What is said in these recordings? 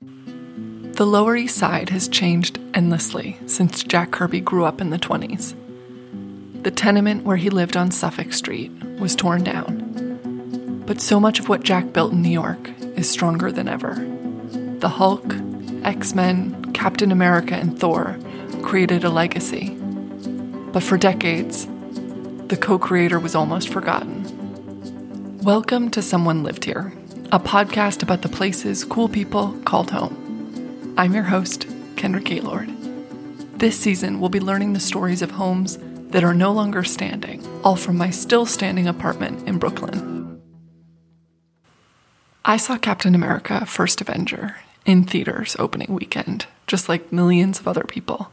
The Lower East Side has changed endlessly since Jack Kirby grew up in the 20s. The tenement where he lived on Suffolk Street was torn down. But so much of what Jack built in New York is stronger than ever. The Hulk, X Men, Captain America, and Thor created a legacy. But for decades, the co creator was almost forgotten. Welcome to Someone Lived Here, a podcast about the places cool people called home. I'm your host, Kendra Gaylord. This season, we'll be learning the stories of homes that are no longer standing, all from my still standing apartment in Brooklyn. I saw Captain America First Avenger in theaters opening weekend, just like millions of other people.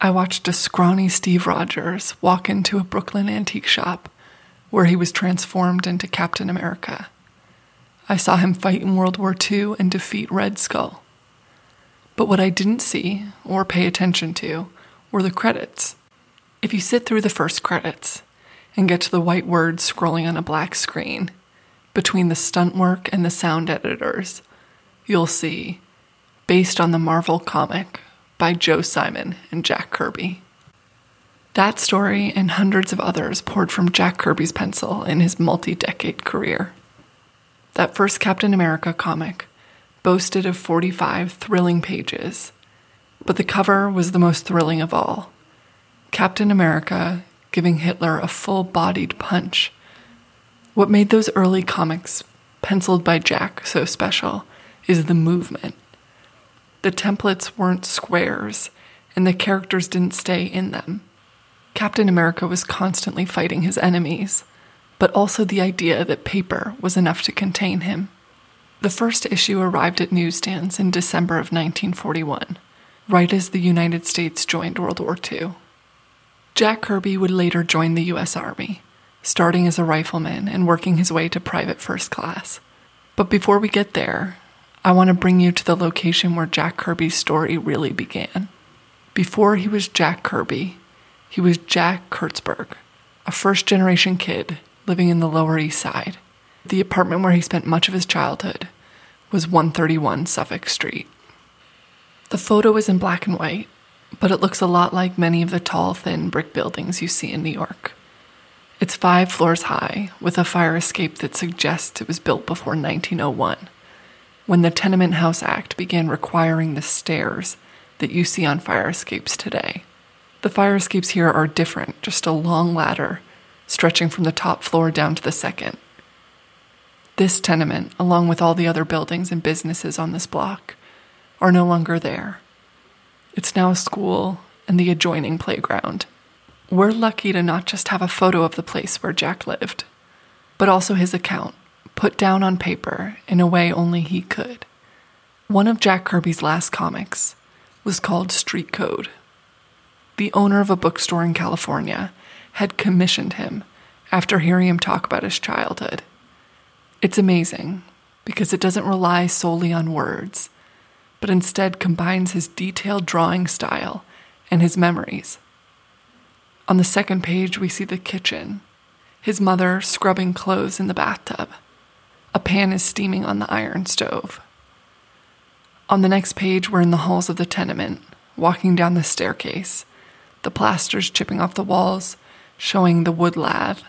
I watched a scrawny Steve Rogers walk into a Brooklyn antique shop where he was transformed into Captain America. I saw him fight in World War II and defeat Red Skull. But what I didn't see or pay attention to were the credits. If you sit through the first credits and get to the white words scrolling on a black screen, between the stunt work and the sound editors, you'll see based on the Marvel comic by Joe Simon and Jack Kirby. That story and hundreds of others poured from Jack Kirby's pencil in his multi decade career. That first Captain America comic boasted of 45 thrilling pages, but the cover was the most thrilling of all Captain America giving Hitler a full bodied punch. What made those early comics, penciled by Jack, so special is the movement. The templates weren't squares, and the characters didn't stay in them. Captain America was constantly fighting his enemies, but also the idea that paper was enough to contain him. The first issue arrived at newsstands in December of 1941, right as the United States joined World War II. Jack Kirby would later join the U.S. Army, starting as a rifleman and working his way to private first class. But before we get there, I want to bring you to the location where Jack Kirby's story really began. Before he was Jack Kirby, he was Jack Kurtzberg, a first generation kid living in the Lower East Side. The apartment where he spent much of his childhood was 131 Suffolk Street. The photo is in black and white, but it looks a lot like many of the tall, thin brick buildings you see in New York. It's five floors high, with a fire escape that suggests it was built before 1901, when the Tenement House Act began requiring the stairs that you see on fire escapes today. The fire escapes here are different, just a long ladder stretching from the top floor down to the second. This tenement, along with all the other buildings and businesses on this block, are no longer there. It's now a school and the adjoining playground. We're lucky to not just have a photo of the place where Jack lived, but also his account, put down on paper in a way only he could. One of Jack Kirby's last comics was called Street Code. The owner of a bookstore in California had commissioned him after hearing him talk about his childhood. It's amazing because it doesn't rely solely on words but instead combines his detailed drawing style and his memories. On the second page, we see the kitchen, his mother scrubbing clothes in the bathtub. A pan is steaming on the iron stove. On the next page, we're in the halls of the tenement, walking down the staircase, the plasters chipping off the walls, showing the wood lath,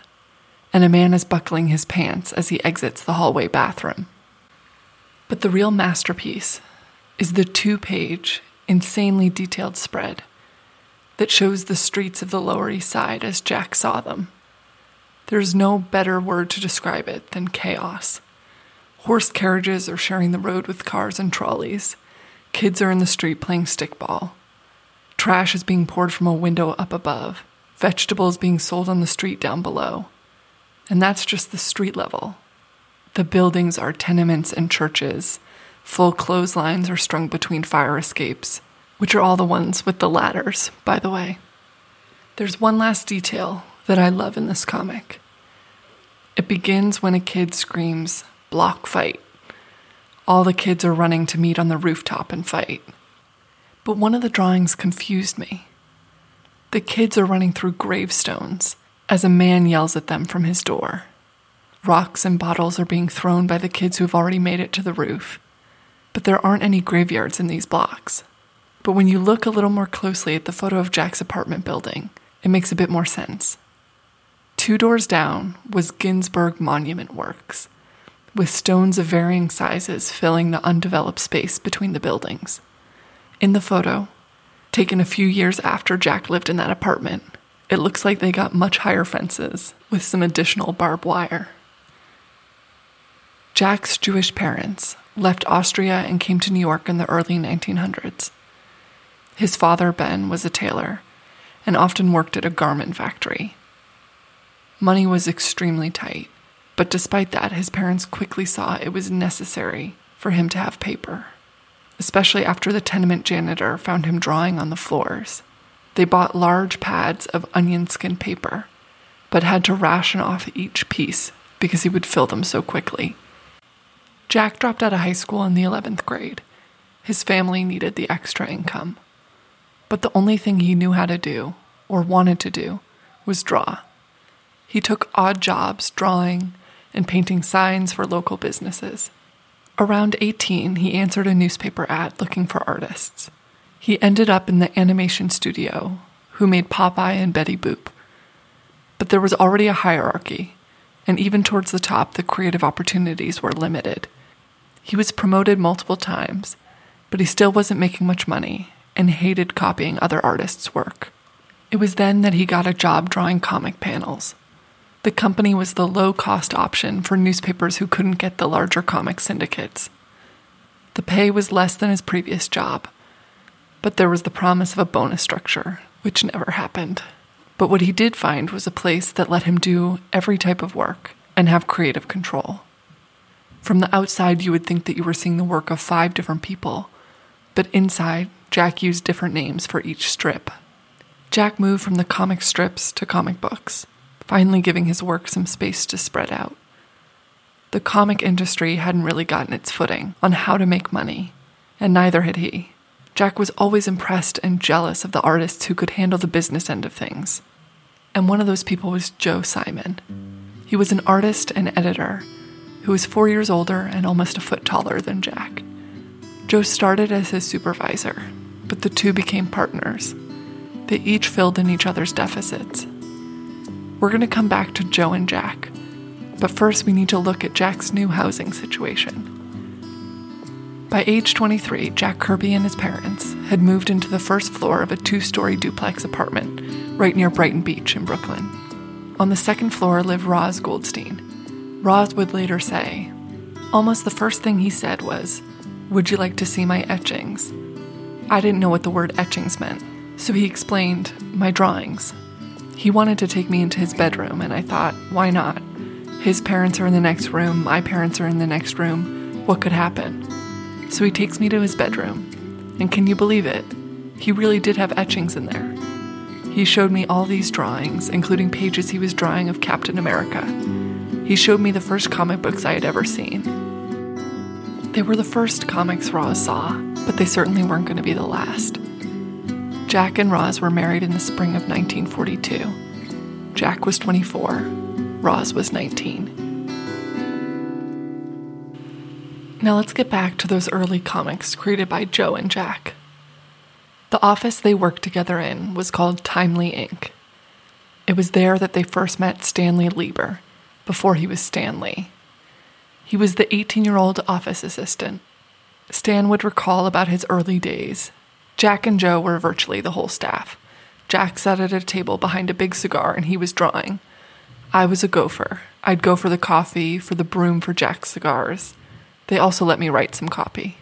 and a man is buckling his pants as he exits the hallway bathroom. But the real masterpiece is the two page, insanely detailed spread that shows the streets of the Lower East Side as Jack saw them. There's no better word to describe it than chaos. Horse carriages are sharing the road with cars and trolleys. Kids are in the street playing stickball. Trash is being poured from a window up above. Vegetables being sold on the street down below. And that's just the street level. The buildings are tenements and churches, Full clotheslines are strung between fire escapes, which are all the ones with the ladders, by the way. There's one last detail that I love in this comic. It begins when a kid screams, block fight. All the kids are running to meet on the rooftop and fight. But one of the drawings confused me. The kids are running through gravestones as a man yells at them from his door. Rocks and bottles are being thrown by the kids who've already made it to the roof but there aren't any graveyards in these blocks. But when you look a little more closely at the photo of Jack's apartment building, it makes a bit more sense. Two doors down was Ginsburg Monument Works, with stones of varying sizes filling the undeveloped space between the buildings. In the photo, taken a few years after Jack lived in that apartment, it looks like they got much higher fences with some additional barbed wire. Jack's Jewish parents left Austria and came to New York in the early 1900s. His father, Ben, was a tailor and often worked at a garment factory. Money was extremely tight, but despite that, his parents quickly saw it was necessary for him to have paper, especially after the tenement janitor found him drawing on the floors. They bought large pads of onion skin paper, but had to ration off each piece because he would fill them so quickly. Jack dropped out of high school in the 11th grade. His family needed the extra income. But the only thing he knew how to do, or wanted to do, was draw. He took odd jobs drawing and painting signs for local businesses. Around 18, he answered a newspaper ad looking for artists. He ended up in the animation studio, who made Popeye and Betty Boop. But there was already a hierarchy, and even towards the top, the creative opportunities were limited. He was promoted multiple times, but he still wasn't making much money and hated copying other artists' work. It was then that he got a job drawing comic panels. The company was the low cost option for newspapers who couldn't get the larger comic syndicates. The pay was less than his previous job, but there was the promise of a bonus structure, which never happened. But what he did find was a place that let him do every type of work and have creative control. From the outside, you would think that you were seeing the work of five different people, but inside, Jack used different names for each strip. Jack moved from the comic strips to comic books, finally giving his work some space to spread out. The comic industry hadn't really gotten its footing on how to make money, and neither had he. Jack was always impressed and jealous of the artists who could handle the business end of things. And one of those people was Joe Simon. He was an artist and editor who was four years older and almost a foot taller than Jack. Joe started as his supervisor, but the two became partners. They each filled in each other's deficits. We're going to come back to Joe and Jack, but first we need to look at Jack's new housing situation. By age 23, Jack Kirby and his parents had moved into the first floor of a two story duplex apartment right near Brighton Beach in Brooklyn. On the second floor lived Roz Goldstein. Roz would later say, almost the first thing he said was, Would you like to see my etchings? I didn't know what the word etchings meant, so he explained my drawings. He wanted to take me into his bedroom, and I thought, why not? His parents are in the next room, my parents are in the next room. What could happen? So he takes me to his bedroom, and can you believe it? He really did have etchings in there. He showed me all these drawings, including pages he was drawing of Captain America. He showed me the first comic books I had ever seen. They were the first comics Roz saw, but they certainly weren't going to be the last. Jack and Roz were married in the spring of 1942. Jack was 24, Roz was 19. Now let's get back to those early comics created by Joe and Jack. The office they worked together in was called Timely Inc. It was there that they first met Stanley Lieber, before he was Stanley. He was the 18 year old office assistant Stan would recall about his early days. Jack and Joe were virtually the whole staff. Jack sat at a table behind a big cigar and he was drawing. I was a gopher. I'd go for the coffee, for the broom for Jack's cigars. They also let me write some copy.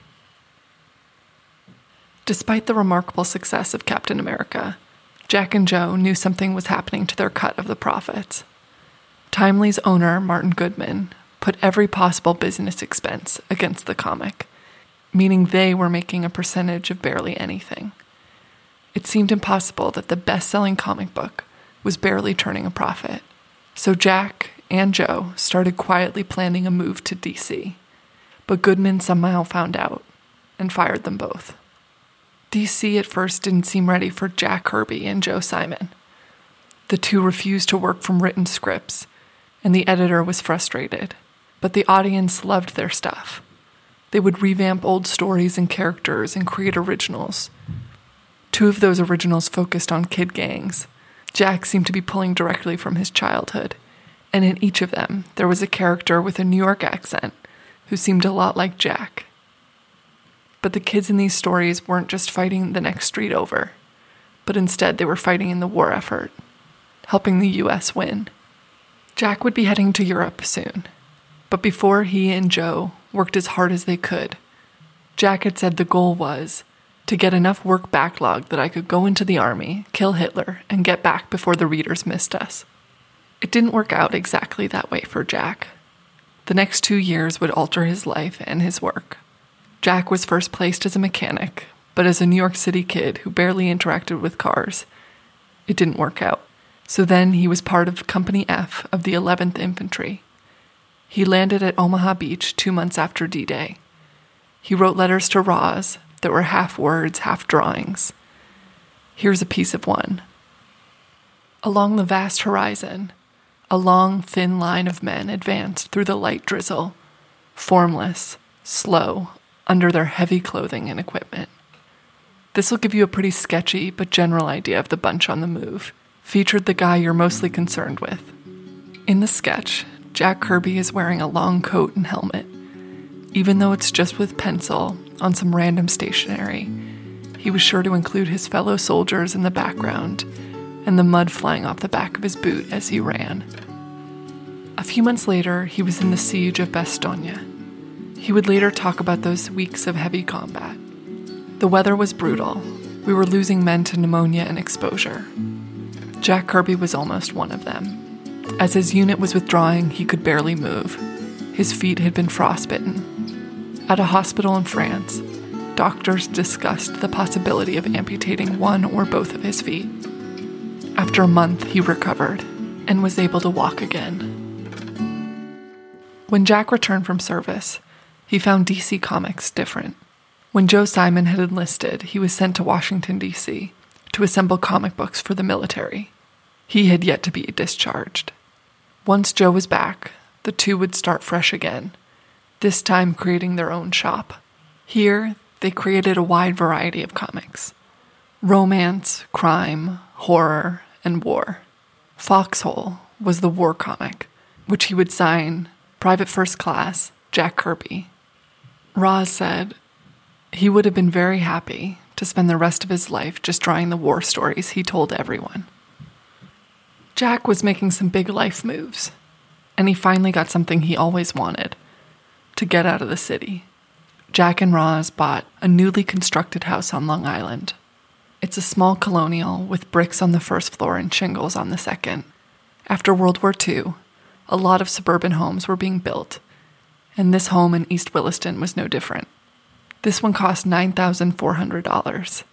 Despite the remarkable success of Captain America, Jack and Joe knew something was happening to their cut of the profits. Timely's owner, Martin Goodman, put every possible business expense against the comic meaning they were making a percentage of barely anything. It seemed impossible that the best selling comic book was barely turning a profit. So Jack and Joe started quietly planning a move to DC. But Goodman somehow found out and fired them both. DC at first didn't seem ready for Jack Kirby and Joe Simon. The two refused to work from written scripts, and the editor was frustrated. But the audience loved their stuff. They would revamp old stories and characters and create originals. Two of those originals focused on kid gangs. Jack seemed to be pulling directly from his childhood, and in each of them, there was a character with a New York accent who seemed a lot like Jack. But the kids in these stories weren't just fighting the next street over, but instead they were fighting in the war effort, helping the US win. Jack would be heading to Europe soon, but before he and Joe worked as hard as they could, Jack had said the goal was to get enough work backlog that I could go into the army, kill Hitler, and get back before the readers missed us. It didn't work out exactly that way for Jack. The next two years would alter his life and his work. Jack was first placed as a mechanic, but as a New York City kid who barely interacted with cars, it didn't work out. So then he was part of Company F of the 11th Infantry. He landed at Omaha Beach two months after D Day. He wrote letters to Roz that were half words, half drawings. Here's a piece of one. Along the vast horizon, a long, thin line of men advanced through the light drizzle, formless, slow, under their heavy clothing and equipment. This will give you a pretty sketchy but general idea of the bunch on the move, featured the guy you're mostly concerned with. In the sketch, Jack Kirby is wearing a long coat and helmet. Even though it's just with pencil on some random stationery, he was sure to include his fellow soldiers in the background and the mud flying off the back of his boot as he ran. A few months later, he was in the siege of Bastogne. He would later talk about those weeks of heavy combat. The weather was brutal. We were losing men to pneumonia and exposure. Jack Kirby was almost one of them. As his unit was withdrawing, he could barely move. His feet had been frostbitten. At a hospital in France, doctors discussed the possibility of amputating one or both of his feet. After a month, he recovered and was able to walk again. When Jack returned from service, he found DC Comics different. When Joe Simon had enlisted, he was sent to Washington, D.C. to assemble comic books for the military. He had yet to be discharged. Once Joe was back, the two would start fresh again, this time creating their own shop. Here, they created a wide variety of comics romance, crime, horror, and war. Foxhole was the war comic, which he would sign Private First Class Jack Kirby. Roz said he would have been very happy to spend the rest of his life just drawing the war stories he told everyone. Jack was making some big life moves, and he finally got something he always wanted to get out of the city. Jack and Roz bought a newly constructed house on Long Island it's a small colonial with bricks on the first floor and shingles on the second. After World War II, a lot of suburban homes were being built, and this home in East Williston was no different. This one cost $9,400.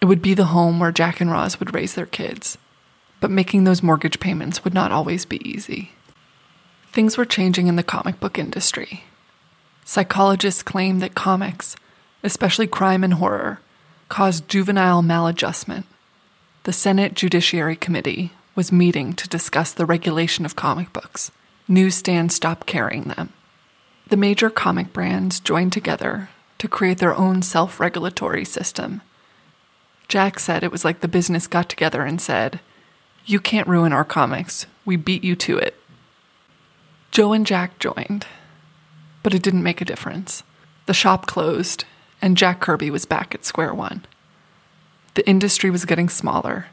It would be the home where Jack and Roz would raise their kids, but making those mortgage payments would not always be easy. Things were changing in the comic book industry. Psychologists claim that comics, especially crime and horror, caused juvenile maladjustment. The Senate Judiciary Committee was meeting to discuss the regulation of comic books. Newsstands stopped carrying them. The major comic brands joined together to create their own self regulatory system. Jack said it was like the business got together and said, You can't ruin our comics. We beat you to it. Joe and Jack joined, but it didn't make a difference. The shop closed, and Jack Kirby was back at square one. The industry was getting smaller,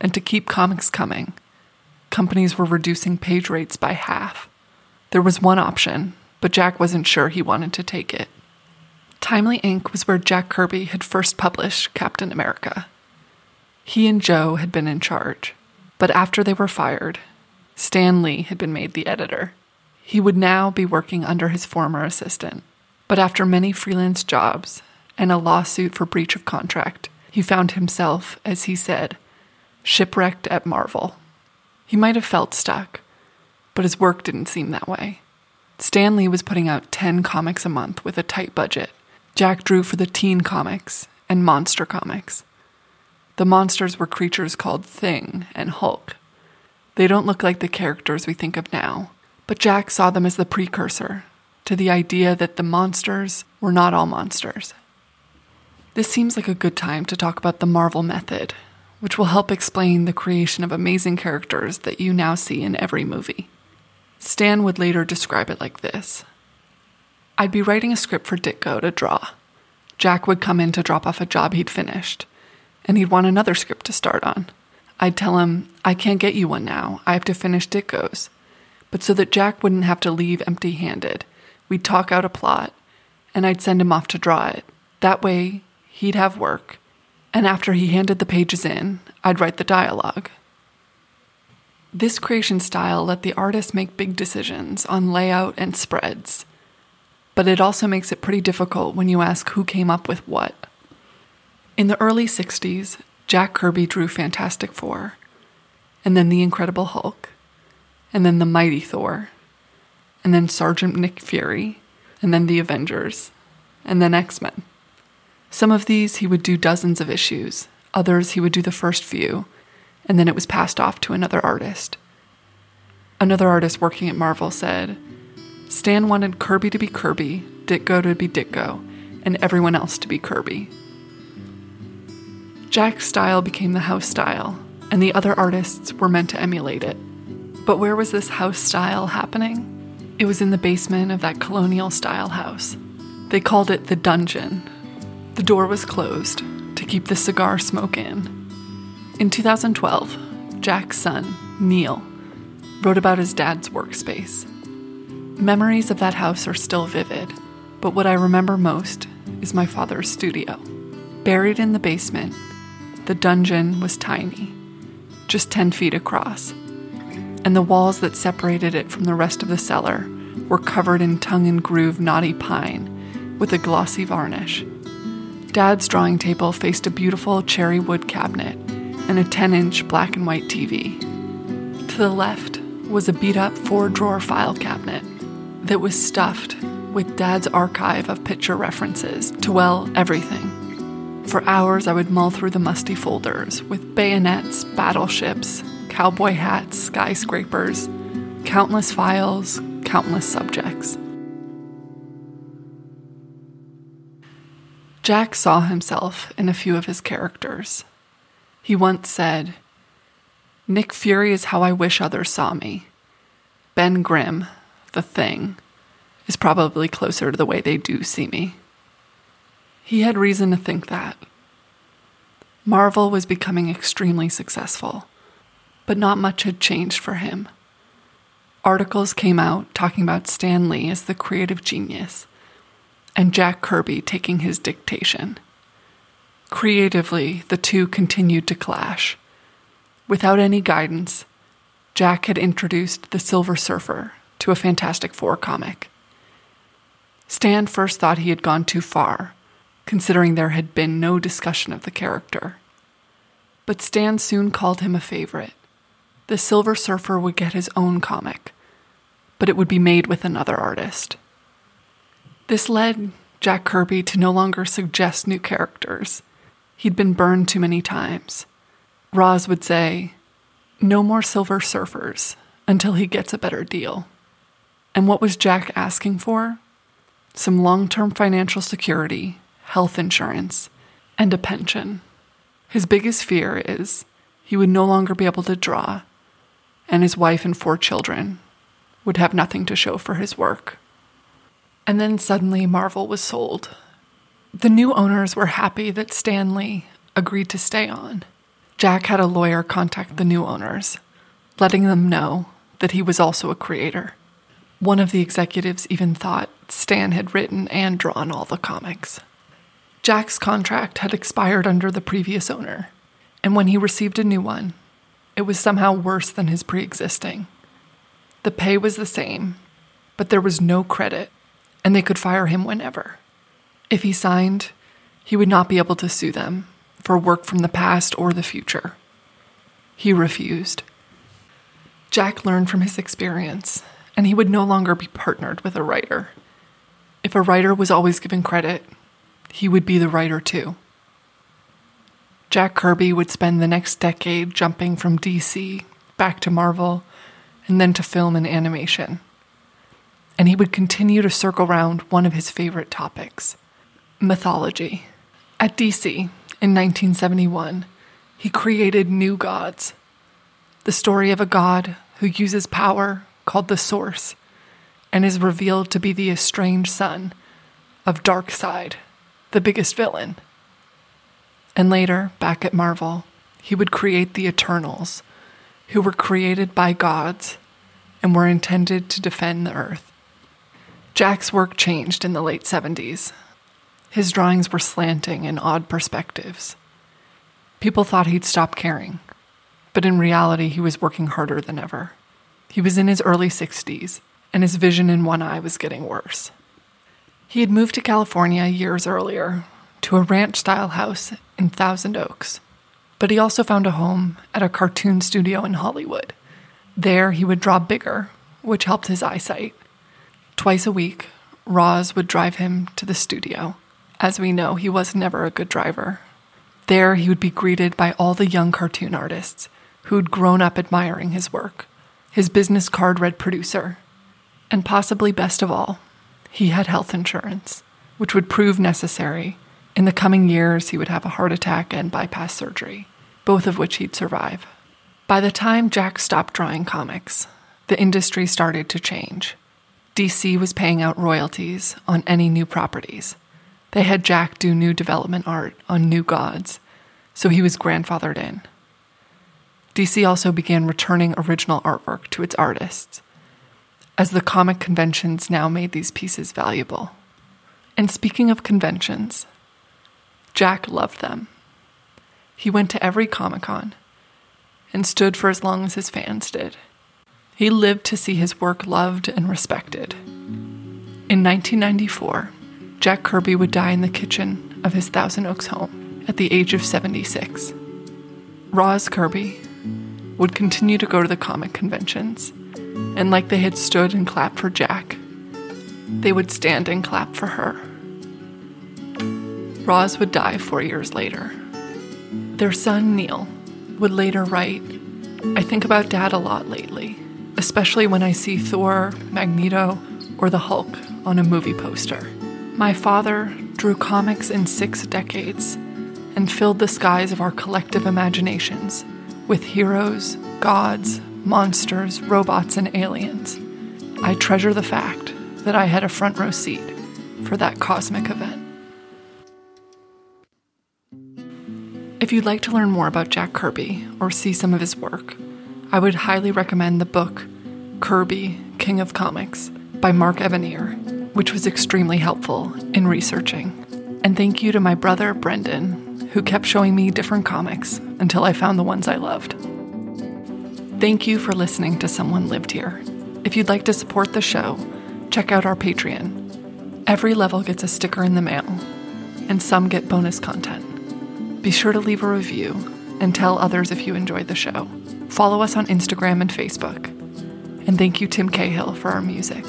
and to keep comics coming, companies were reducing page rates by half. There was one option, but Jack wasn't sure he wanted to take it. Timely Inc. was where Jack Kirby had first published Captain America. He and Joe had been in charge, but after they were fired, Stan Lee had been made the editor. He would now be working under his former assistant. But after many freelance jobs and a lawsuit for breach of contract, he found himself, as he said, shipwrecked at Marvel. He might have felt stuck, but his work didn't seem that way. Stan Lee was putting out 10 comics a month with a tight budget. Jack drew for the teen comics and monster comics. The monsters were creatures called Thing and Hulk. They don't look like the characters we think of now, but Jack saw them as the precursor to the idea that the monsters were not all monsters. This seems like a good time to talk about the Marvel method, which will help explain the creation of amazing characters that you now see in every movie. Stan would later describe it like this I'd be writing a script for Ditko to draw. Jack would come in to drop off a job he'd finished, and he'd want another script to start on. I'd tell him, I can't get you one now, I have to finish Ditko's. But so that Jack wouldn't have to leave empty handed, we'd talk out a plot, and I'd send him off to draw it. That way, he'd have work, and after he handed the pages in, I'd write the dialogue. This creation style let the artist make big decisions on layout and spreads, but it also makes it pretty difficult when you ask who came up with what. In the early 60s, Jack Kirby drew Fantastic Four, and then The Incredible Hulk, and then The Mighty Thor, and then Sergeant Nick Fury, and then The Avengers, and then X Men. Some of these he would do dozens of issues, others he would do the first few, and then it was passed off to another artist. Another artist working at Marvel said Stan wanted Kirby to be Kirby, Ditko to be Ditko, and everyone else to be Kirby. Jack's style became the house style, and the other artists were meant to emulate it. But where was this house style happening? It was in the basement of that colonial style house. They called it the dungeon. The door was closed to keep the cigar smoke in. In 2012, Jack's son, Neil, wrote about his dad's workspace. Memories of that house are still vivid, but what I remember most is my father's studio. Buried in the basement the dungeon was tiny, just 10 feet across, and the walls that separated it from the rest of the cellar were covered in tongue and groove knotty pine with a glossy varnish. Dad's drawing table faced a beautiful cherry wood cabinet and a 10 inch black and white TV. To the left was a beat up four drawer file cabinet that was stuffed with Dad's archive of picture references to, well, everything for hours, I would mull through the musty folders with bayonets, battleships, cowboy hats, skyscrapers, countless files, countless subjects. Jack saw himself in a few of his characters. He once said, Nick Fury is how I wish others saw me. Ben Grimm, the thing, is probably closer to the way they do see me. He had reason to think that. Marvel was becoming extremely successful, but not much had changed for him. Articles came out talking about Stan Lee as the creative genius and Jack Kirby taking his dictation. Creatively, the two continued to clash. Without any guidance, Jack had introduced the Silver Surfer to a Fantastic Four comic. Stan first thought he had gone too far considering there had been no discussion of the character. But Stan soon called him a favorite. The Silver Surfer would get his own comic, but it would be made with another artist. This led Jack Kirby to no longer suggest new characters. He'd been burned too many times. Roz would say, No more Silver Surfers until he gets a better deal. And what was Jack asking for? Some long term financial security health insurance, and a pension. His biggest fear is he would no longer be able to draw, and his wife and four children would have nothing to show for his work. And then suddenly Marvel was sold. The new owners were happy that Stanley agreed to stay on. Jack had a lawyer contact the new owners, letting them know that he was also a creator. One of the executives even thought Stan had written and drawn all the comics. Jack's contract had expired under the previous owner, and when he received a new one, it was somehow worse than his pre existing. The pay was the same, but there was no credit, and they could fire him whenever. If he signed, he would not be able to sue them for work from the past or the future. He refused. Jack learned from his experience, and he would no longer be partnered with a writer. If a writer was always given credit, he would be the writer too. Jack Kirby would spend the next decade jumping from DC back to Marvel and then to film and animation. and he would continue to circle round one of his favorite topics mythology. At DC in 1971, he created New Gods, the story of a god who uses power called the Source and is revealed to be the estranged son of Darkseid, the biggest villain. And later, back at Marvel, he would create the Eternals, who were created by gods and were intended to defend the Earth. Jack's work changed in the late 70s. His drawings were slanting in odd perspectives. People thought he'd stop caring, but in reality, he was working harder than ever. He was in his early 60s, and his vision in one eye was getting worse. He had moved to California years earlier to a ranch style house in Thousand Oaks, but he also found a home at a cartoon studio in Hollywood. There, he would draw bigger, which helped his eyesight. Twice a week, Roz would drive him to the studio. As we know, he was never a good driver. There, he would be greeted by all the young cartoon artists who'd grown up admiring his work. His business card read producer. And possibly best of all, he had health insurance, which would prove necessary. In the coming years, he would have a heart attack and bypass surgery, both of which he'd survive. By the time Jack stopped drawing comics, the industry started to change. DC was paying out royalties on any new properties. They had Jack do new development art on New Gods, so he was grandfathered in. DC also began returning original artwork to its artists, as the comic conventions now made these pieces valuable. And speaking of conventions, Jack loved them. He went to every Comic Con and stood for as long as his fans did. He lived to see his work loved and respected. In 1994, Jack Kirby would die in the kitchen of his Thousand Oaks home at the age of 76. Roz Kirby would continue to go to the comic conventions, and like they had stood and clapped for Jack, they would stand and clap for her. Roz would die four years later. Their son, Neil, would later write I think about Dad a lot lately, especially when I see Thor, Magneto, or the Hulk on a movie poster. My father drew comics in six decades and filled the skies of our collective imaginations with heroes, gods, monsters, robots, and aliens. I treasure the fact that I had a front row seat for that cosmic event. If you'd like to learn more about Jack Kirby or see some of his work, I would highly recommend the book Kirby, King of Comics by Mark Evanier, which was extremely helpful in researching. And thank you to my brother Brendan who kept showing me different comics until I found the ones I loved. Thank you for listening to Someone Lived Here. If you'd like to support the show, check out our Patreon. Every level gets a sticker in the mail, and some get bonus content. Be sure to leave a review and tell others if you enjoyed the show. Follow us on Instagram and Facebook. And thank you, Tim Cahill, for our music.